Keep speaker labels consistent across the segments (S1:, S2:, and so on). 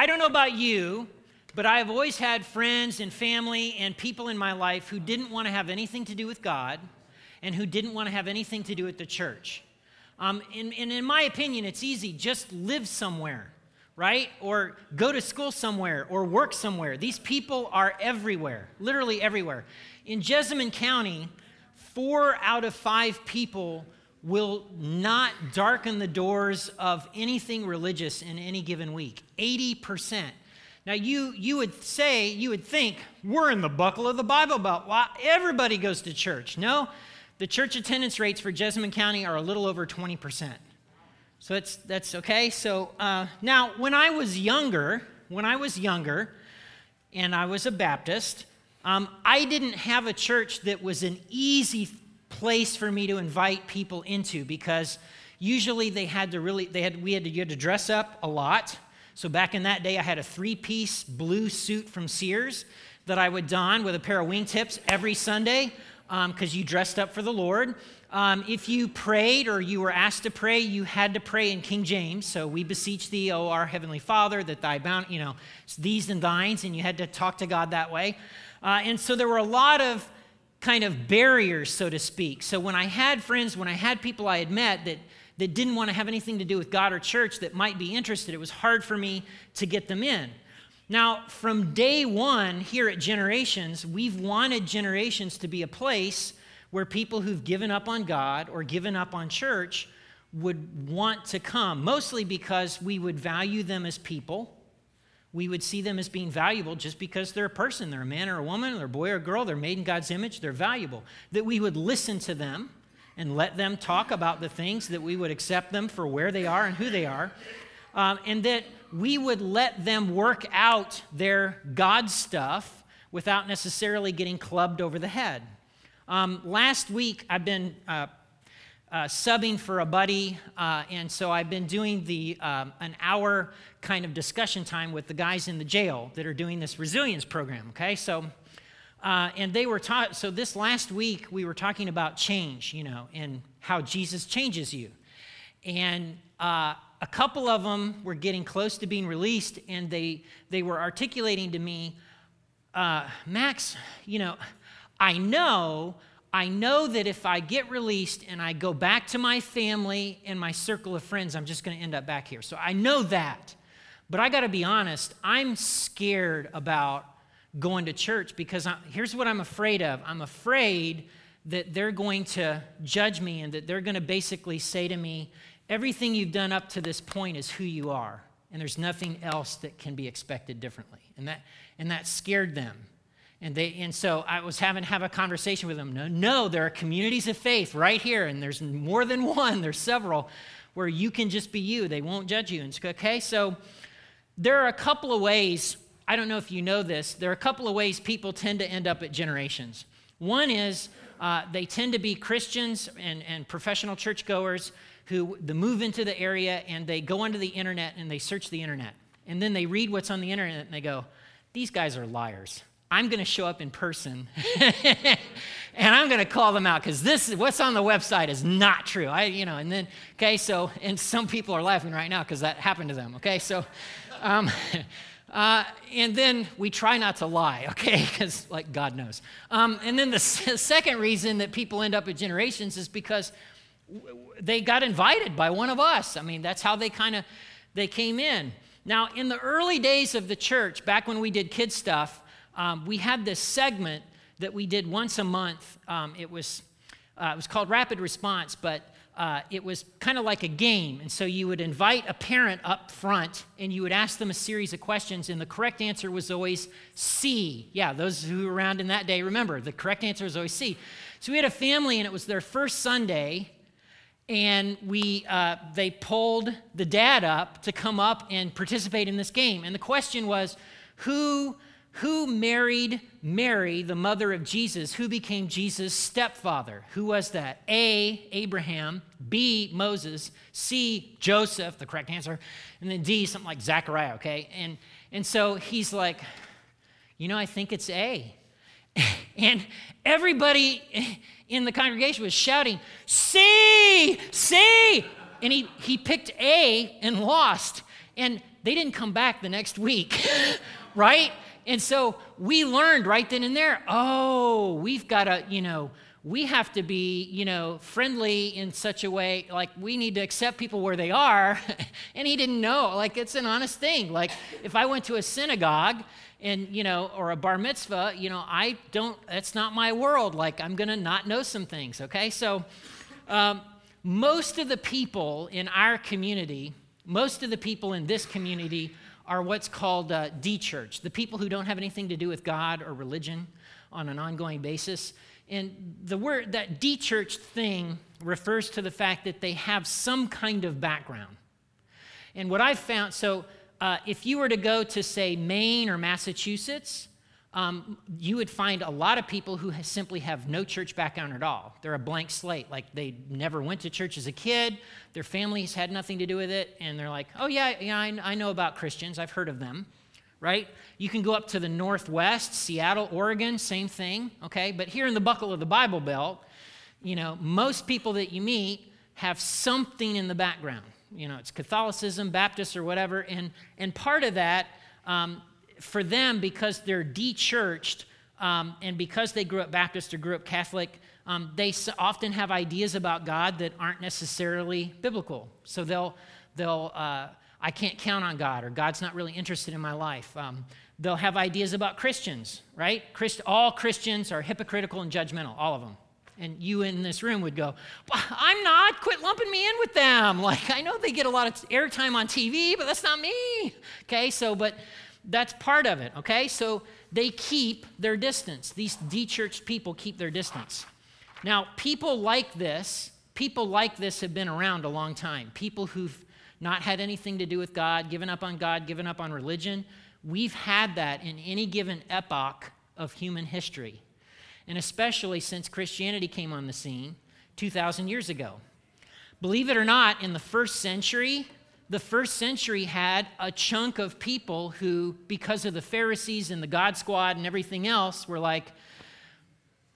S1: I don't know about you, but I have always had friends and family and people in my life who didn't want to have anything to do with God and who didn't want to have anything to do with the church. Um, and, and in my opinion, it's easy. Just live somewhere, right? Or go to school somewhere or work somewhere. These people are everywhere, literally everywhere. In Jessamine County, four out of five people will not darken the doors of anything religious in any given week. 80%. Now, you, you would say, you would think, we're in the buckle of the Bible Belt. Why everybody goes to church. No, the church attendance rates for Jessamine County are a little over 20%. So that's, that's okay. So uh, now, when I was younger, when I was younger, and I was a Baptist, um, I didn't have a church that was an easy place for me to invite people into because usually they had to really, they had, we had to, you had to dress up a lot. So back in that day, I had a three piece blue suit from Sears that I would don with a pair of wingtips every Sunday because um, you dressed up for the Lord. Um, if you prayed or you were asked to pray, you had to pray in King James. So we beseech thee, O our heavenly Father, that thy bound, you know, these and thines, and you had to talk to God that way. Uh, and so there were a lot of kind of barriers, so to speak. So when I had friends, when I had people I had met that, that didn't want to have anything to do with God or church that might be interested, it was hard for me to get them in. Now, from day one here at Generations, we've wanted Generations to be a place where people who've given up on God or given up on church would want to come, mostly because we would value them as people we would see them as being valuable just because they're a person. They're a man or a woman, they're a boy or a girl, they're made in God's image, they're valuable. That we would listen to them and let them talk about the things, that we would accept them for where they are and who they are, um, and that we would let them work out their God stuff without necessarily getting clubbed over the head. Um, last week, I've been uh, uh, subbing for a buddy, uh, and so I've been doing the um, an hour kind of discussion time with the guys in the jail that are doing this resilience program. Okay, so uh, and they were taught. So this last week we were talking about change, you know, and how Jesus changes you, and uh, a couple of them were getting close to being released, and they they were articulating to me, uh, Max, you know, I know I know that if I get released and I go back to my family and my circle of friends, I'm just going to end up back here. So I know that. But I got to be honest, I'm scared about going to church because I, here's what I'm afraid of I'm afraid that they're going to judge me and that they're going to basically say to me, everything you've done up to this point is who you are, and there's nothing else that can be expected differently. And that, and that scared them. And, they, and so I was having have a conversation with them. No, no, there are communities of faith right here, and there's more than one, there's several, where you can just be you. They won't judge you. And okay, so there are a couple of ways, I don't know if you know this, there are a couple of ways people tend to end up at generations. One is uh, they tend to be Christians and, and professional churchgoers who move into the area and they go onto the internet and they search the internet. And then they read what's on the internet and they go, these guys are liars I'm going to show up in person and I'm going to call them out because this what's on the website is not true. I, you know, and then okay, so and some people are laughing right now because that happened to them. Okay, so, um, uh, and then we try not to lie. Okay, because like God knows. Um, and then the s- second reason that people end up at generations is because they got invited by one of us. I mean, that's how they kind of they came in. Now, in the early days of the church, back when we did kid stuff um, we had this segment that we did once a month. Um, it, was, uh, it was called Rapid Response, but uh, it was kind of like a game. And so you would invite a parent up front and you would ask them a series of questions, and the correct answer was always C. Yeah, those who were around in that day remember the correct answer was always C. So we had a family, and it was their first Sunday, and we uh, they pulled the dad up to come up and participate in this game. And the question was, who who married Mary, the mother of Jesus? Who became Jesus' stepfather? Who was that? A, Abraham, B, Moses, C, Joseph, the correct answer, and then D, something like Zachariah, okay? And, and so he's like, you know, I think it's A. and everybody in the congregation was shouting, C, C. And he, he picked A and lost. And they didn't come back the next week, right? And so we learned right then and there oh, we've got to, you know, we have to be, you know, friendly in such a way, like we need to accept people where they are. and he didn't know. Like it's an honest thing. Like if I went to a synagogue and, you know, or a bar mitzvah, you know, I don't, that's not my world. Like I'm going to not know some things, okay? So um, most of the people in our community, most of the people in this community are what's called uh, D church, the people who don't have anything to do with God or religion on an ongoing basis. And the word, that de church thing refers to the fact that they have some kind of background. And what I've found, so uh, if you were to go to, say, Maine or Massachusetts, um, you would find a lot of people who simply have no church background at all. They're a blank slate. Like they never went to church as a kid, their families had nothing to do with it, and they're like, oh, yeah, yeah I, I know about Christians, I've heard of them right? You can go up to the northwest, Seattle, Oregon, same thing, okay? But here in the buckle of the Bible Belt, you know, most people that you meet have something in the background. You know, it's Catholicism, Baptist, or whatever. And, and part of that, um, for them, because they're de churched um, and because they grew up Baptist or grew up Catholic, um, they often have ideas about God that aren't necessarily biblical. So they'll, they'll, uh, I can't count on God or God's not really interested in my life. Um, they'll have ideas about Christians, right? Christ, all Christians are hypocritical and judgmental, all of them. And you in this room would go, I'm not, quit lumping me in with them. Like, I know they get a lot of airtime on TV, but that's not me. Okay, so, but that's part of it, okay? So they keep their distance. These de churched people keep their distance. Now, people like this, people like this have been around a long time. People who've not had anything to do with God, given up on God, given up on religion. We've had that in any given epoch of human history, and especially since Christianity came on the scene 2,000 years ago. Believe it or not, in the first century, the first century had a chunk of people who, because of the Pharisees and the God Squad and everything else, were like,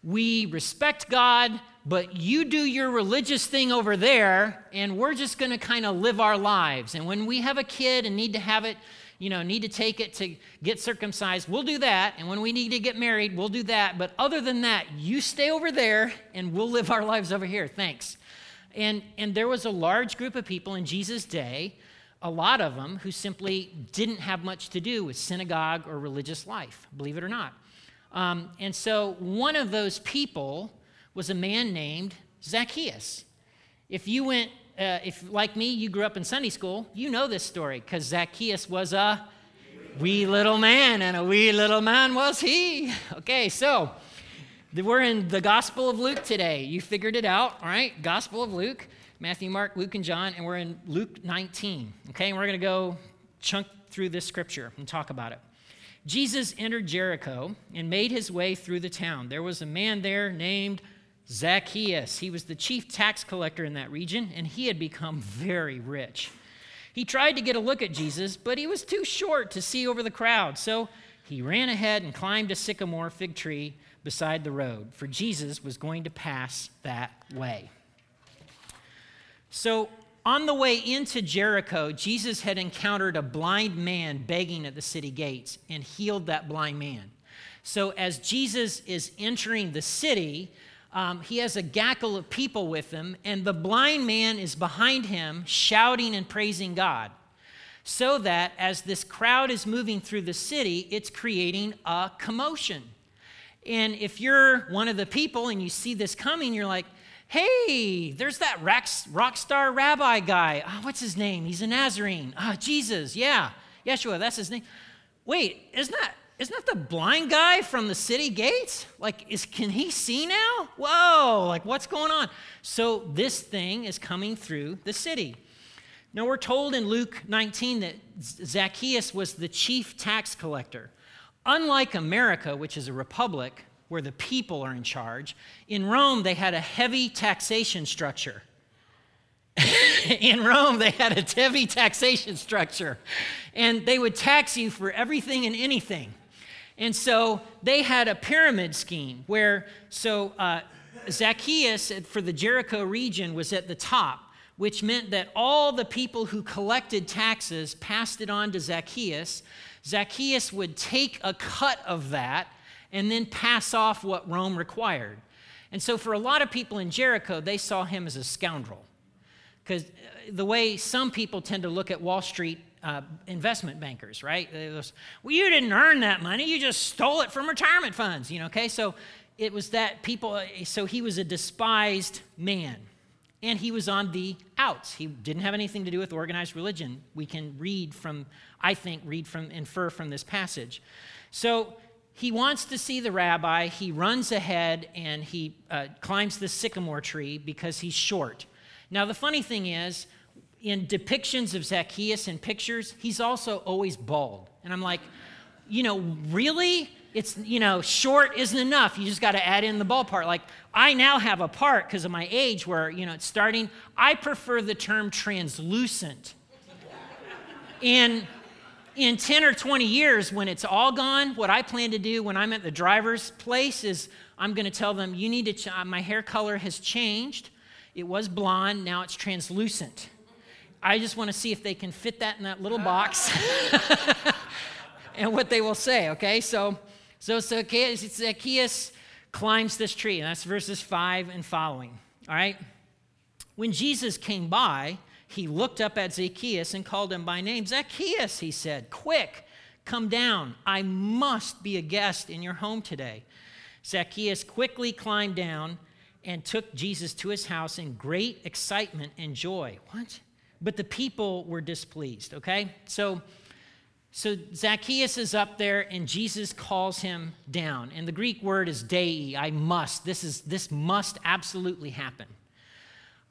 S1: we respect God, but you do your religious thing over there, and we're just going to kind of live our lives. And when we have a kid and need to have it, you know, need to take it to get circumcised, we'll do that. And when we need to get married, we'll do that. But other than that, you stay over there and we'll live our lives over here. Thanks. And, and there was a large group of people in Jesus' day, a lot of them, who simply didn't have much to do with synagogue or religious life, believe it or not. Um, and so one of those people, was a man named Zacchaeus. If you went, uh, if like me, you grew up in Sunday school, you know this story because Zacchaeus was a wee little man, and a wee little man was he. Okay, so we're in the Gospel of Luke today. You figured it out, all right? Gospel of Luke, Matthew, Mark, Luke, and John, and we're in Luke 19. Okay, and we're going to go chunk through this scripture and talk about it. Jesus entered Jericho and made his way through the town. There was a man there named Zacchaeus. He was the chief tax collector in that region, and he had become very rich. He tried to get a look at Jesus, but he was too short to see over the crowd. So he ran ahead and climbed a sycamore fig tree beside the road, for Jesus was going to pass that way. So, on the way into Jericho, Jesus had encountered a blind man begging at the city gates and healed that blind man. So, as Jesus is entering the city, um, he has a gaggle of people with him, and the blind man is behind him shouting and praising God. So that as this crowd is moving through the city, it's creating a commotion. And if you're one of the people and you see this coming, you're like, hey, there's that rock star rabbi guy. Oh, what's his name? He's a Nazarene. Ah, oh, Jesus, yeah. Yeshua, that's his name. Wait, isn't that isn't that the blind guy from the city gates? Like, is, can he see now? Whoa, like, what's going on? So, this thing is coming through the city. Now, we're told in Luke 19 that Zacchaeus was the chief tax collector. Unlike America, which is a republic where the people are in charge, in Rome, they had a heavy taxation structure. in Rome, they had a heavy taxation structure, and they would tax you for everything and anything. And so they had a pyramid scheme where, so uh, Zacchaeus for the Jericho region was at the top, which meant that all the people who collected taxes passed it on to Zacchaeus. Zacchaeus would take a cut of that and then pass off what Rome required. And so, for a lot of people in Jericho, they saw him as a scoundrel. Because uh, the way some people tend to look at Wall Street uh, investment bankers, right? Was, well, you didn't earn that money, you just stole it from retirement funds, you know, okay? So it was that people, uh, so he was a despised man and he was on the outs. He didn't have anything to do with organized religion. We can read from, I think, read from, infer from this passage. So he wants to see the rabbi. He runs ahead and he uh, climbs the sycamore tree because he's short. Now, the funny thing is, in depictions of Zacchaeus in pictures, he's also always bald. And I'm like, you know, really? It's, you know, short isn't enough. You just got to add in the ballpark. Like, I now have a part because of my age where, you know, it's starting. I prefer the term translucent. in, in 10 or 20 years, when it's all gone, what I plan to do when I'm at the driver's place is I'm going to tell them, you need to, ch- uh, my hair color has changed. It was blonde, now it's translucent. I just want to see if they can fit that in that little box and what they will say, okay? So, so Zacchaeus, climbs this tree, and that's verses 5 and following. All right? When Jesus came by, he looked up at Zacchaeus and called him by name. Zacchaeus, he said, quick, come down. I must be a guest in your home today. Zacchaeus quickly climbed down and took Jesus to his house in great excitement and joy. What? But the people were displeased, okay? So, so Zacchaeus is up there and Jesus calls him down. And the Greek word is dei, I must. This is this must absolutely happen.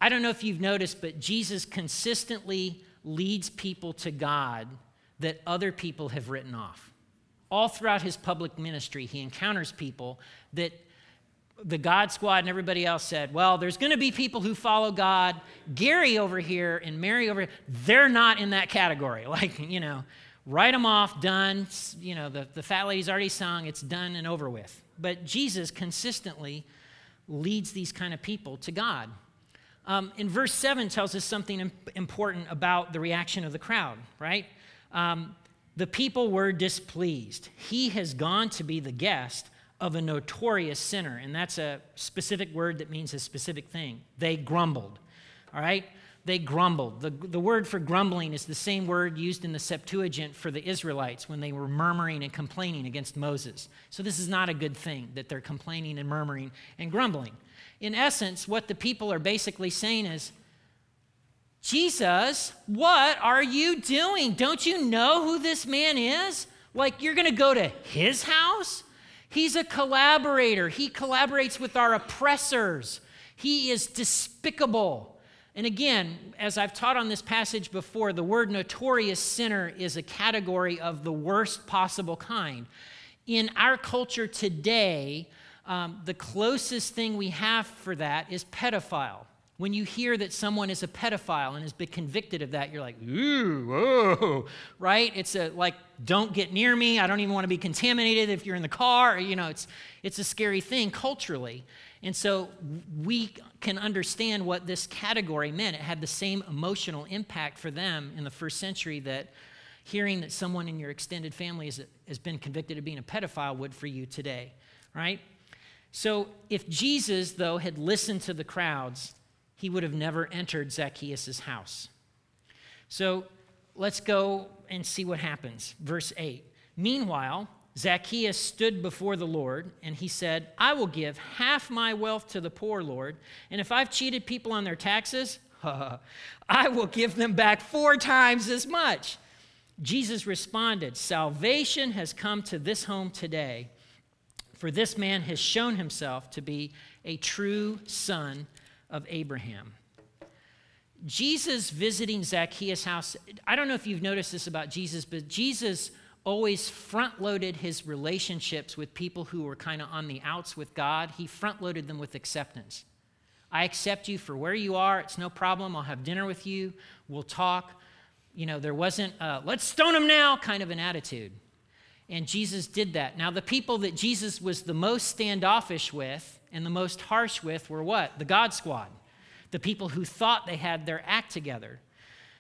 S1: I don't know if you've noticed, but Jesus consistently leads people to God that other people have written off. All throughout his public ministry, he encounters people that the God squad and everybody else said, well, there's going to be people who follow God. Gary over here and Mary over here, they're not in that category. Like, you know, write them off, done. You know, the, the fat lady's already sung, it's done and over with. But Jesus consistently leads these kind of people to God. Um, in verse 7 tells us something important about the reaction of the crowd, right? Um, the people were displeased. He has gone to be the guest of a notorious sinner, and that's a specific word that means a specific thing. They grumbled, all right? They grumbled. The, the word for grumbling is the same word used in the Septuagint for the Israelites when they were murmuring and complaining against Moses. So, this is not a good thing that they're complaining and murmuring and grumbling. In essence, what the people are basically saying is, Jesus, what are you doing? Don't you know who this man is? Like, you're going to go to his house? He's a collaborator. He collaborates with our oppressors. He is despicable. And again, as I've taught on this passage before, the word notorious sinner is a category of the worst possible kind. In our culture today, um, the closest thing we have for that is pedophile. When you hear that someone is a pedophile and has been convicted of that, you're like, ooh, whoa, right? It's a like, don't get near me. I don't even want to be contaminated if you're in the car. You know, it's it's a scary thing culturally. And so we can understand what this category meant. It had the same emotional impact for them in the first century that hearing that someone in your extended family is, has been convicted of being a pedophile would for you today, right? So if Jesus, though, had listened to the crowds, he would have never entered Zacchaeus' house. So let's go and see what happens. Verse 8. Meanwhile, Zacchaeus stood before the Lord and he said, I will give half my wealth to the poor, Lord, and if I've cheated people on their taxes, I will give them back four times as much. Jesus responded, Salvation has come to this home today, for this man has shown himself to be a true son of Abraham. Jesus visiting Zacchaeus' house, I don't know if you've noticed this about Jesus, but Jesus always front loaded his relationships with people who were kind of on the outs with God. He front loaded them with acceptance. I accept you for where you are. It's no problem. I'll have dinner with you. We'll talk. You know, there wasn't a, let's stone him now kind of an attitude. And Jesus did that. Now, the people that Jesus was the most standoffish with and the most harsh with were what? The God squad. the people who thought they had their act together.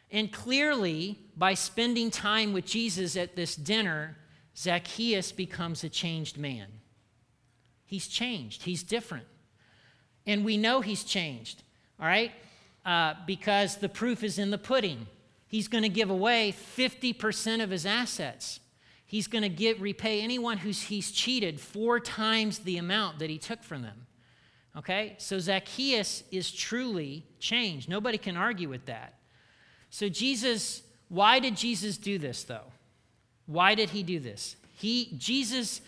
S1: And clearly, by spending time with Jesus at this dinner, Zacchaeus becomes a changed man. He's changed, he's different. And we know he's changed, all right? Uh, because the proof is in the pudding. He's going to give away 50% of his assets. He's going to give, repay anyone who's he's cheated four times the amount that he took from them. Okay? So Zacchaeus is truly changed. Nobody can argue with that. So, Jesus, why did Jesus do this though? Why did he do this? He, Jesus,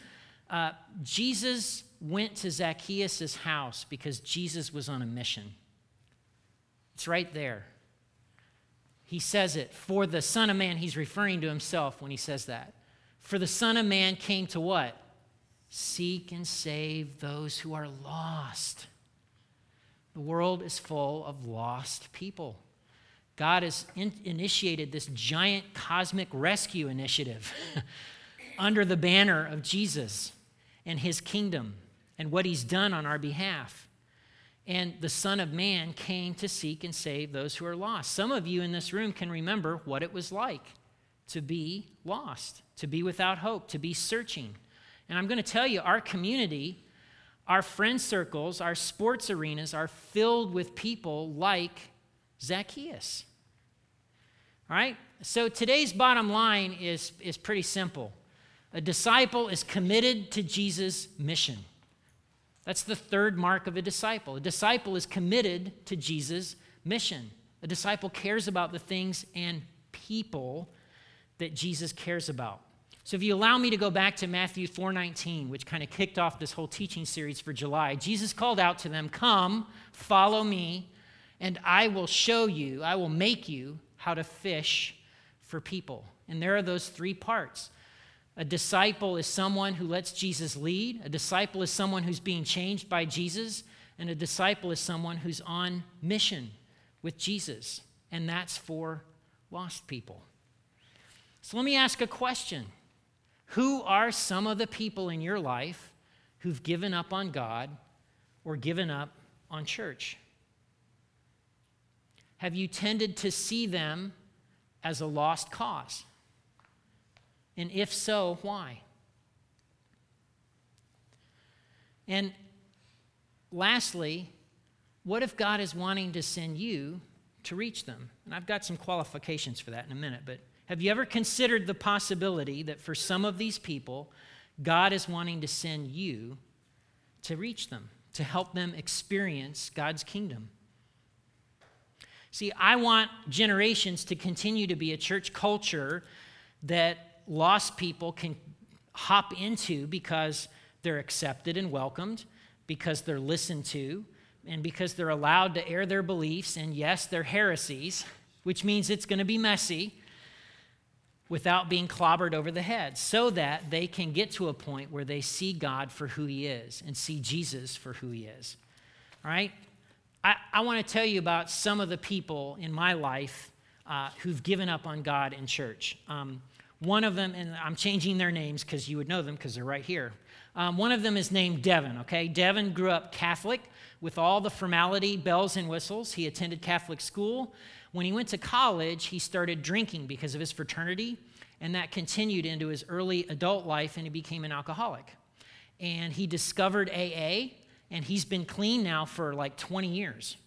S1: uh, Jesus went to Zacchaeus' house because Jesus was on a mission. It's right there. He says it. For the Son of Man, he's referring to himself when he says that. For the Son of Man came to what? Seek and save those who are lost. The world is full of lost people. God has in- initiated this giant cosmic rescue initiative under the banner of Jesus and his kingdom and what he's done on our behalf. And the Son of Man came to seek and save those who are lost. Some of you in this room can remember what it was like to be lost, to be without hope, to be searching. And I'm going to tell you, our community, our friend circles, our sports arenas are filled with people like Zacchaeus. All right? So today's bottom line is, is pretty simple. A disciple is committed to Jesus' mission. That's the third mark of a disciple. A disciple is committed to Jesus' mission. A disciple cares about the things and people that Jesus cares about. So if you allow me to go back to Matthew 4:19, which kind of kicked off this whole teaching series for July, Jesus called out to them, "Come, follow me, and I will show you, I will make you how to fish for people." And there are those three parts. A disciple is someone who lets Jesus lead. A disciple is someone who's being changed by Jesus. And a disciple is someone who's on mission with Jesus. And that's for lost people. So let me ask a question Who are some of the people in your life who've given up on God or given up on church? Have you tended to see them as a lost cause? And if so, why? And lastly, what if God is wanting to send you to reach them? And I've got some qualifications for that in a minute, but have you ever considered the possibility that for some of these people, God is wanting to send you to reach them, to help them experience God's kingdom? See, I want generations to continue to be a church culture that lost people can hop into because they're accepted and welcomed, because they're listened to, and because they're allowed to air their beliefs and, yes, their heresies, which means it's going to be messy, without being clobbered over the head, so that they can get to a point where they see God for who He is and see Jesus for who He is. All right? I, I want to tell you about some of the people in my life uh, who've given up on God in church. Um, one of them, and I'm changing their names because you would know them because they're right here. Um, one of them is named Devin, okay? Devin grew up Catholic with all the formality, bells and whistles. He attended Catholic school. When he went to college, he started drinking because of his fraternity, and that continued into his early adult life, and he became an alcoholic. And he discovered AA, and he's been clean now for like 20 years.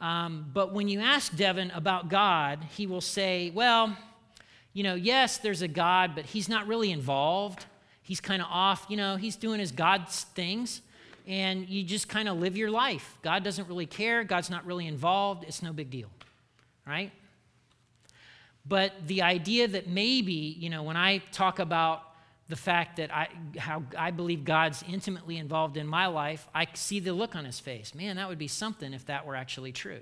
S1: Um, but when you ask Devin about God, he will say, Well, you know, yes, there's a God, but he's not really involved. He's kind of off, you know, he's doing his God's things. And you just kind of live your life. God doesn't really care. God's not really involved. It's no big deal, right? But the idea that maybe, you know, when I talk about the fact that I, how I believe God's intimately involved in my life, I see the look on his face. Man, that would be something if that were actually true.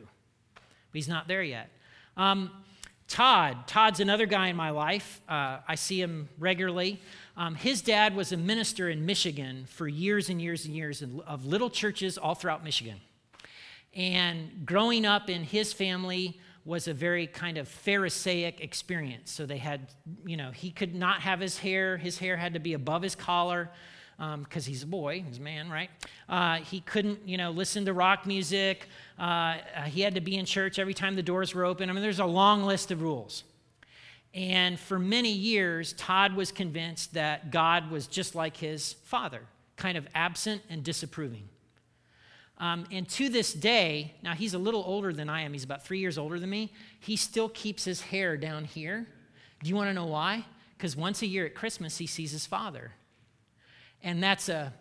S1: But he's not there yet. Um, Todd. Todd's another guy in my life. Uh, I see him regularly. Um, his dad was a minister in Michigan for years and years and years of little churches all throughout Michigan. And growing up in his family was a very kind of Pharisaic experience. So they had, you know, he could not have his hair, his hair had to be above his collar. Because um, he's a boy, he's a man, right? Uh, he couldn't, you know, listen to rock music. Uh, he had to be in church every time the doors were open. I mean, there's a long list of rules. And for many years, Todd was convinced that God was just like his father, kind of absent and disapproving. Um, and to this day, now he's a little older than I am, he's about three years older than me. He still keeps his hair down here. Do you want to know why? Because once a year at Christmas, he sees his father. And that's a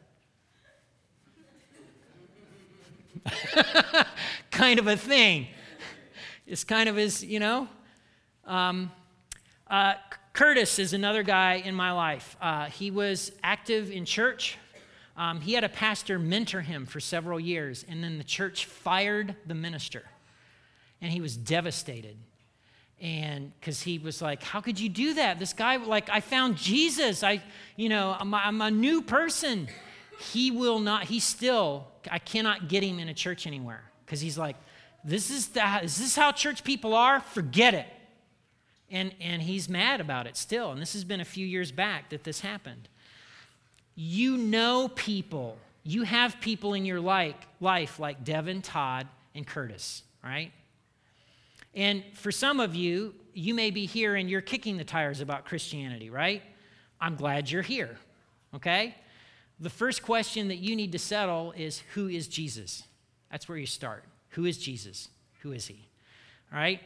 S1: kind of a thing. It's kind of as, you know. Um, uh, Curtis is another guy in my life. Uh, he was active in church um, he had a pastor mentor him for several years, and then the church fired the minister. And he was devastated. And because he was like, How could you do that? This guy, like, I found Jesus. I, you know, I'm, I'm a new person. He will not, he still, I cannot get him in a church anywhere. Because he's like, this is, the, is this how church people are? Forget it. And, and he's mad about it still. And this has been a few years back that this happened. You know people. You have people in your life, life like Devin, Todd, and Curtis, right? And for some of you, you may be here and you're kicking the tires about Christianity, right? I'm glad you're here, okay? The first question that you need to settle is who is Jesus? That's where you start. Who is Jesus? Who is he? All right?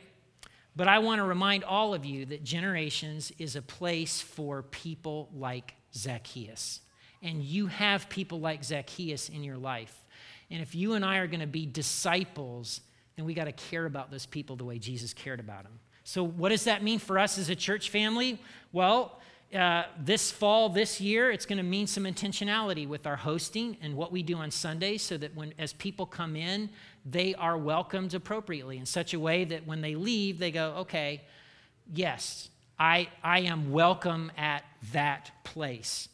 S1: But I want to remind all of you that Generations is a place for people like Zacchaeus and you have people like Zacchaeus in your life. And if you and I are going to be disciples, then we got to care about those people the way Jesus cared about them. So, what does that mean for us as a church family? Well, uh, this fall, this year, it's going to mean some intentionality with our hosting and what we do on Sundays so that when, as people come in, they are welcomed appropriately in such a way that when they leave, they go, okay, yes, I, I am welcome at that place.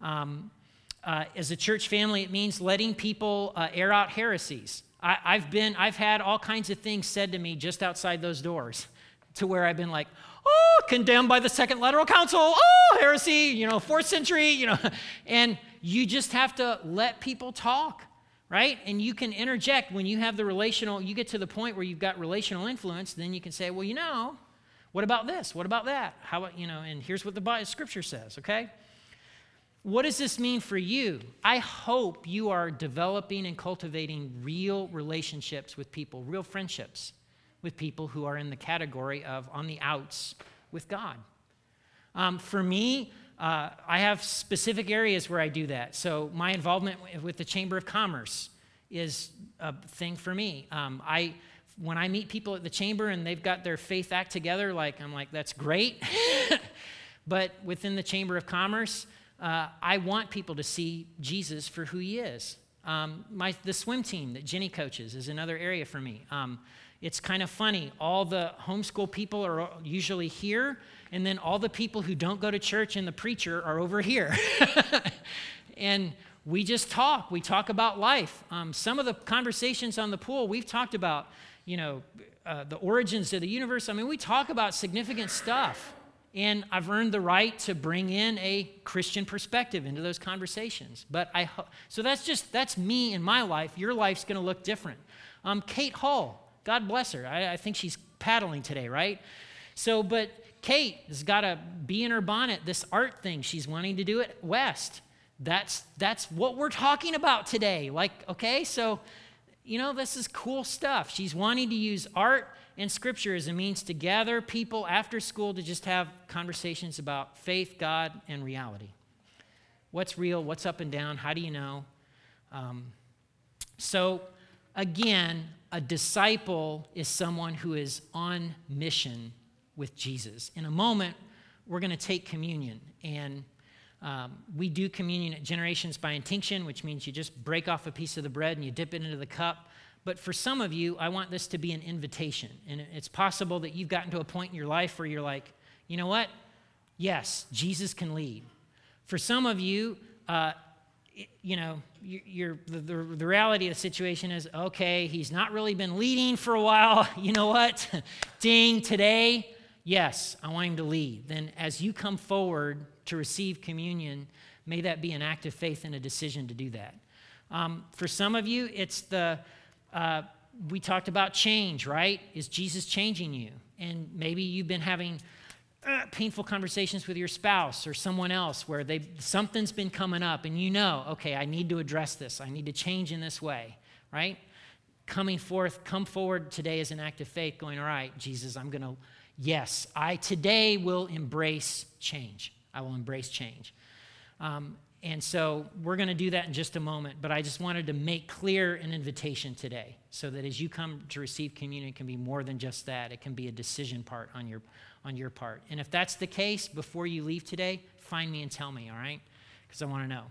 S1: Um, uh, as a church family, it means letting people uh, air out heresies. I, I've been, I've had all kinds of things said to me just outside those doors, to where I've been like, oh, condemned by the Second Lateran Council, oh, heresy, you know, fourth century, you know, and you just have to let people talk, right? And you can interject when you have the relational, you get to the point where you've got relational influence, then you can say, well, you know, what about this? What about that? How about, you know, and here's what the Bible, scripture says, okay? What does this mean for you? I hope you are developing and cultivating real relationships with people, real friendships with people who are in the category of on the outs with God. Um, for me, uh, I have specific areas where I do that. So, my involvement with the Chamber of Commerce is a thing for me. Um, I, when I meet people at the Chamber and they've got their faith act together, like, I'm like, that's great. but within the Chamber of Commerce, uh, I want people to see Jesus for who he is. Um, my, the swim team that Jenny coaches is another area for me. Um, it's kind of funny. All the homeschool people are usually here, and then all the people who don't go to church and the preacher are over here. and we just talk. We talk about life. Um, some of the conversations on the pool, we've talked about, you know, uh, the origins of the universe. I mean, we talk about significant stuff. And I've earned the right to bring in a Christian perspective into those conversations. But I, so that's just, that's me in my life. Your life's going to look different. Um, Kate Hall, God bless her. I, I think she's paddling today, right? So, but Kate has got to be in her bonnet, this art thing she's wanting to do at West. That's, that's what we're talking about today. Like, okay, so, you know, this is cool stuff. She's wanting to use art in Scripture is a means to gather people after school to just have conversations about faith, God, and reality. What's real? What's up and down? How do you know? Um, so, again, a disciple is someone who is on mission with Jesus. In a moment, we're going to take communion. And um, we do communion at Generations by Intinction, which means you just break off a piece of the bread and you dip it into the cup. But for some of you, I want this to be an invitation. And it's possible that you've gotten to a point in your life where you're like, you know what? Yes, Jesus can lead. For some of you, uh, you know, you're, the, the, the reality of the situation is okay, he's not really been leading for a while. You know what? Ding, today, yes, I want him to lead. Then as you come forward to receive communion, may that be an act of faith and a decision to do that. Um, for some of you, it's the, uh, we talked about change, right? Is Jesus changing you? And maybe you've been having uh, painful conversations with your spouse or someone else where they something's been coming up and you know, okay, I need to address this. I need to change in this way, right? Coming forth, come forward today as an act of faith, going, all right, Jesus, I'm going to, yes, I today will embrace change. I will embrace change. Um, and so we're going to do that in just a moment, but I just wanted to make clear an invitation today so that as you come to receive communion, it can be more than just that. It can be a decision part on your, on your part. And if that's the case, before you leave today, find me and tell me, all right? Because I want to know.